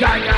Dang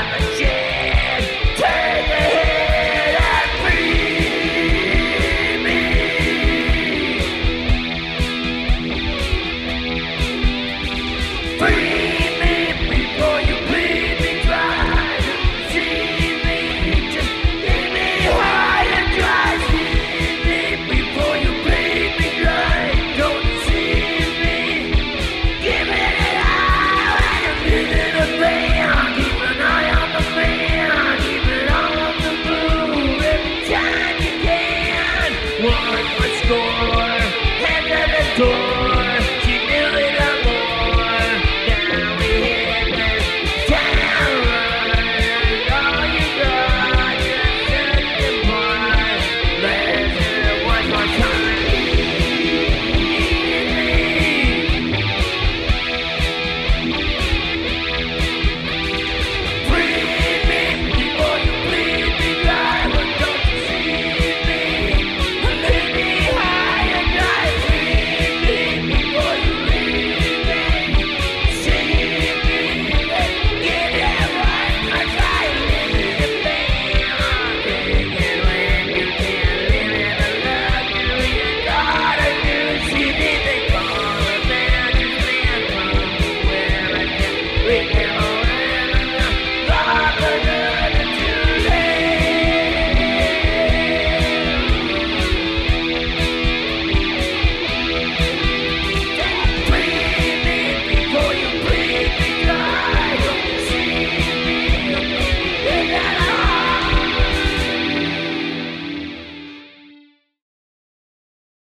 Go!